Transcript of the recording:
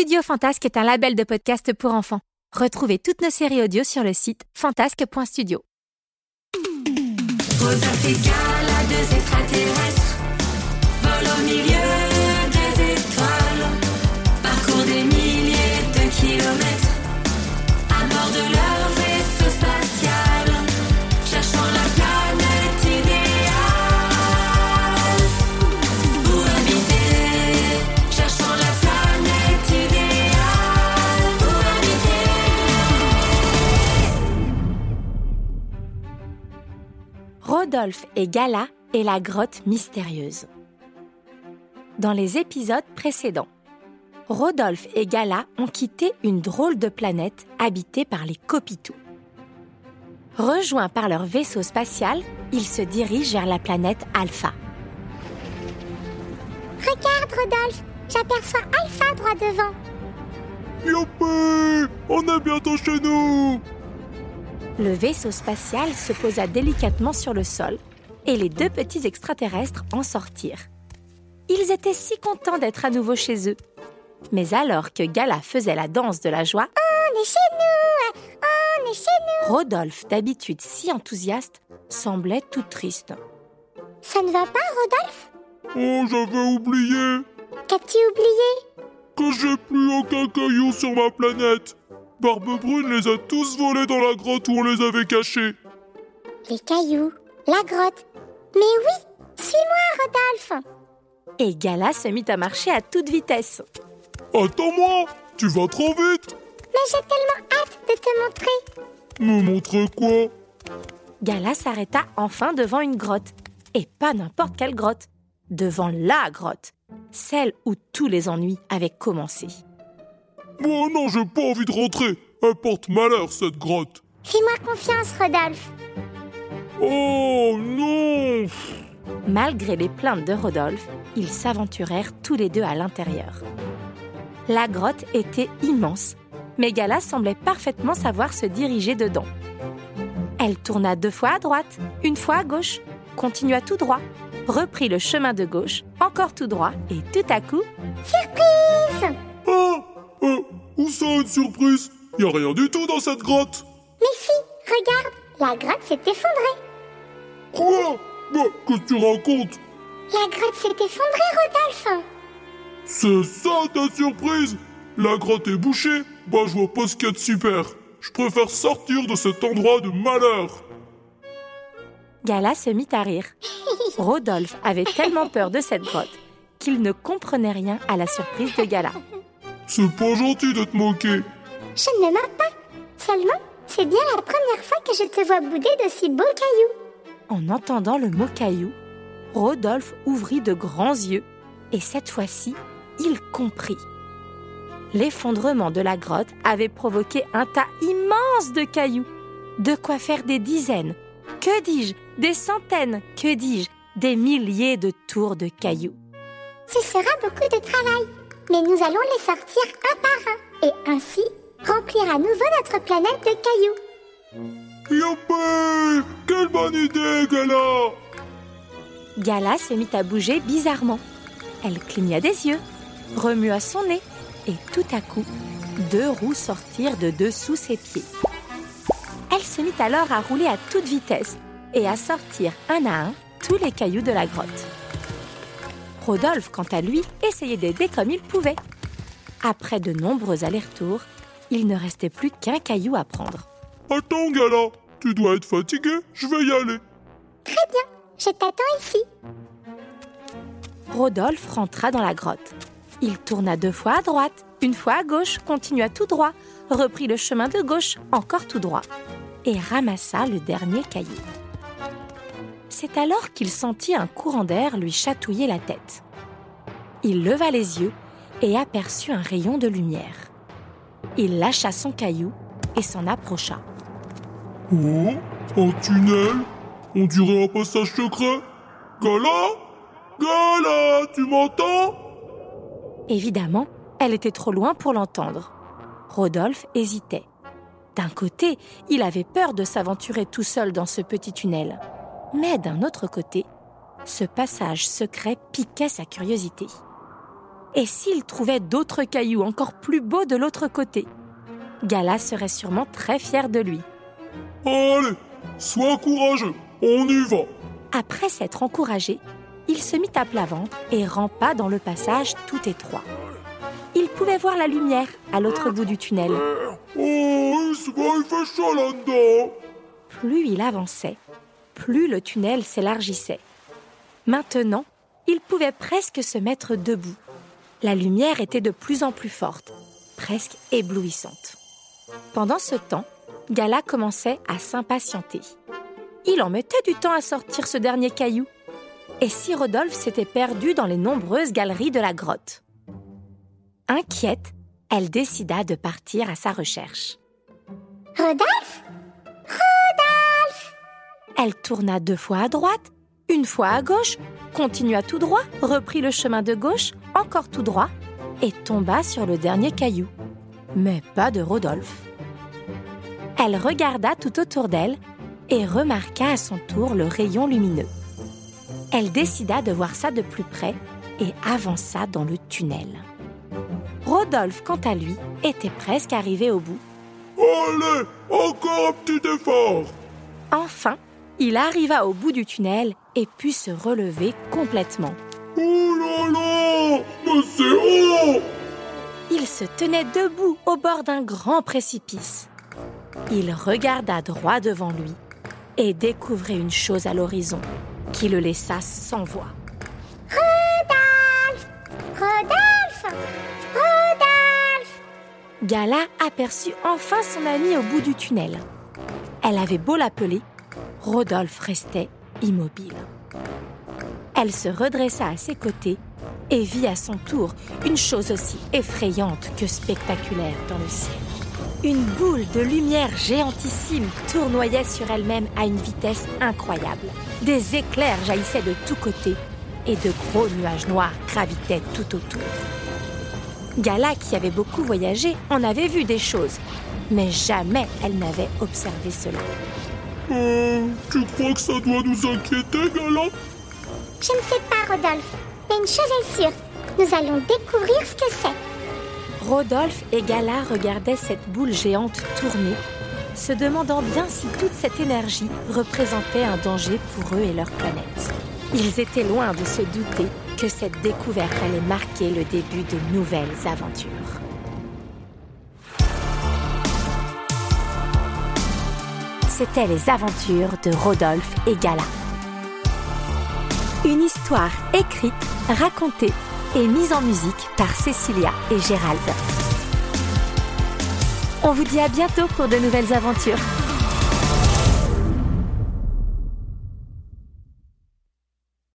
Studio Fantasque est un label de podcast pour enfants. Retrouvez toutes nos séries audio sur le site fantasque.studio. Rodolphe et Gala et la grotte mystérieuse. Dans les épisodes précédents, Rodolphe et Gala ont quitté une drôle de planète habitée par les Copitous. Rejoints par leur vaisseau spatial, ils se dirigent vers la planète Alpha. Regarde, Rodolphe, j'aperçois Alpha droit devant. Youpi On est bientôt chez nous Le vaisseau spatial se posa délicatement sur le sol et les deux petits extraterrestres en sortirent. Ils étaient si contents d'être à nouveau chez eux. Mais alors que Gala faisait la danse de la joie, On est chez nous On est chez nous Rodolphe, d'habitude si enthousiaste, semblait tout triste. Ça ne va pas, Rodolphe? Oh, j'avais oublié Qu'as-tu oublié? Que j'ai plus aucun caillou sur ma planète. Barbe Brune les a tous volés dans la grotte où on les avait cachés. Les cailloux, la grotte. Mais oui Suis-moi, Rodolphe Et Gala se mit à marcher à toute vitesse. Attends-moi Tu vas trop vite Mais j'ai tellement hâte de te montrer Me montrer quoi? Gala s'arrêta enfin devant une grotte. Et pas n'importe quelle grotte. Devant la grotte. Celle où tous les ennuis avaient commencé. Moi non, j'ai pas envie de rentrer. Elle porte malheur, cette grotte. Fais-moi confiance, Rodolphe Oh non Malgré les plaintes de Rodolphe, ils s'aventurèrent tous les deux à l'intérieur. La grotte était immense, mais Gala semblait parfaitement savoir se diriger dedans. Elle tourna deux fois à droite, une fois à gauche, continua tout droit, reprit le chemin de gauche, encore tout droit, et tout à coup, Surprise une surprise Y a rien du tout dans cette grotte Mais si, regarde, la grotte s'est effondrée Quoi? Bah, qu'est-ce que tu racontes? La grotte s'est effondrée, Rodolphe C'est ça ta surprise? La grotte est bouchée? Bah, je vois pas ce qu'il y a de super. Je préfère sortir de cet endroit de malheur. Gala se mit à rire. Rodolphe avait tellement peur de cette grotte qu'il ne comprenait rien à la surprise de Gala. C'est pas gentil de te moquer. Je ne me moque pas Seulement, c'est bien la première fois que je te vois bouder de si beaux cailloux En entendant le mot caillou, Rodolphe ouvrit de grands yeux et cette fois-ci, il comprit. L'effondrement de la grotte avait provoqué un tas immense de cailloux. De quoi faire des dizaines, que dis-je, des centaines, que dis-je, des milliers de tours de cailloux. Ce sera beaucoup de travail, mais nous allons les sortir un par un et ainsi remplir à nouveau notre planète de cailloux. Youpi Quelle bonne idée, Gala Gala se mit à bouger bizarrement. Elle cligna des yeux, remua son nez, et tout à coup, deux roues sortirent de dessous ses pieds. Elle se mit alors à rouler à toute vitesse et à sortir un à un tous les cailloux de la grotte. Rodolphe, quant à lui, essayait d'aider comme il pouvait. Après de nombreux allers-retours, il ne restait plus qu'un caillou à prendre. Attends, Gala, tu dois être fatigué, je vais y aller. Très bien, je t'attends ici. Rodolphe rentra dans la grotte. Il tourna deux fois à droite, une fois à gauche, continua tout droit, reprit le chemin de gauche, encore tout droit, et ramassa le dernier caillou. C'est alors qu'il sentit un courant d'air lui chatouiller la tête. Il leva les yeux et aperçut un rayon de lumière. Il lâcha son caillou et s'en approcha. Oh Un tunnel? On dirait un passage secret? Gala? Gala, tu m'entends? Évidemment, elle était trop loin pour l'entendre. Rodolphe hésitait. D'un côté, il avait peur de s'aventurer tout seul dans ce petit tunnel. Mais d'un autre côté, ce passage secret piquait sa curiosité. Et s'il trouvait d'autres cailloux encore plus beaux de l'autre côté Gala serait sûrement très fier de lui. Allez, sois courageux, on y va. Après s'être encouragé, il se mit à plat ventre et rampa dans le passage tout étroit. Il pouvait voir la lumière à l'autre bout du tunnel. Oh, il se voit, il fait chaud là-dedans. Plus il avançait, plus le tunnel s'élargissait. Maintenant, il pouvait presque se mettre debout. La lumière était de plus en plus forte, presque éblouissante. Pendant ce temps, Gala commençait à s'impatienter. Il en mettait du temps à sortir ce dernier caillou. Et si Rodolphe s'était perdu dans les nombreuses galeries de la grotte? Inquiète, elle décida de partir à sa recherche. Rodolphe? Elle tourna deux fois à droite, une fois à gauche, continua tout droit, reprit le chemin de gauche, encore tout droit, et tomba sur le dernier caillou. Mais pas de Rodolphe. Elle regarda tout autour d'elle et remarqua à son tour le rayon lumineux. Elle décida de voir ça de plus près et avança dans le tunnel. Rodolphe, quant à lui, était presque arrivé au bout. Allez, encore un petit effort. Enfin, il arriva au bout du tunnel et put se relever complètement. Oh là là, mais c'est haut. Il se tenait debout au bord d'un grand précipice. Il regarda droit devant lui et découvrit une chose à l'horizon qui le laissa sans voix. Rodolphe Rodolphe Rodolphe Gala aperçut enfin son ami au bout du tunnel. Elle avait beau l'appeler, Rodolphe restait immobile. Elle se redressa à ses côtés et vit à son tour une chose aussi effrayante que spectaculaire dans le ciel. Une boule de lumière géantissime tournoyait sur elle-même à une vitesse incroyable. Des éclairs jaillissaient de tous côtés et de gros nuages noirs gravitaient tout autour. Gala, qui avait beaucoup voyagé, en avait vu des choses, mais jamais elle n'avait observé cela. Euh, tu crois que ça doit nous inquiéter, Gala Je ne sais pas, Rodolphe, mais une chose est sûre, nous allons découvrir ce que c'est. Rodolphe et Gala regardaient cette boule géante tourner, se demandant bien si toute cette énergie représentait un danger pour eux et leur planète. Ils étaient loin de se douter que cette découverte allait marquer le début de nouvelles aventures. C'étaient les aventures de Rodolphe et Gala. Une histoire écrite, racontée et mise en musique par Cécilia et Gérald. On vous dit à bientôt pour de nouvelles aventures.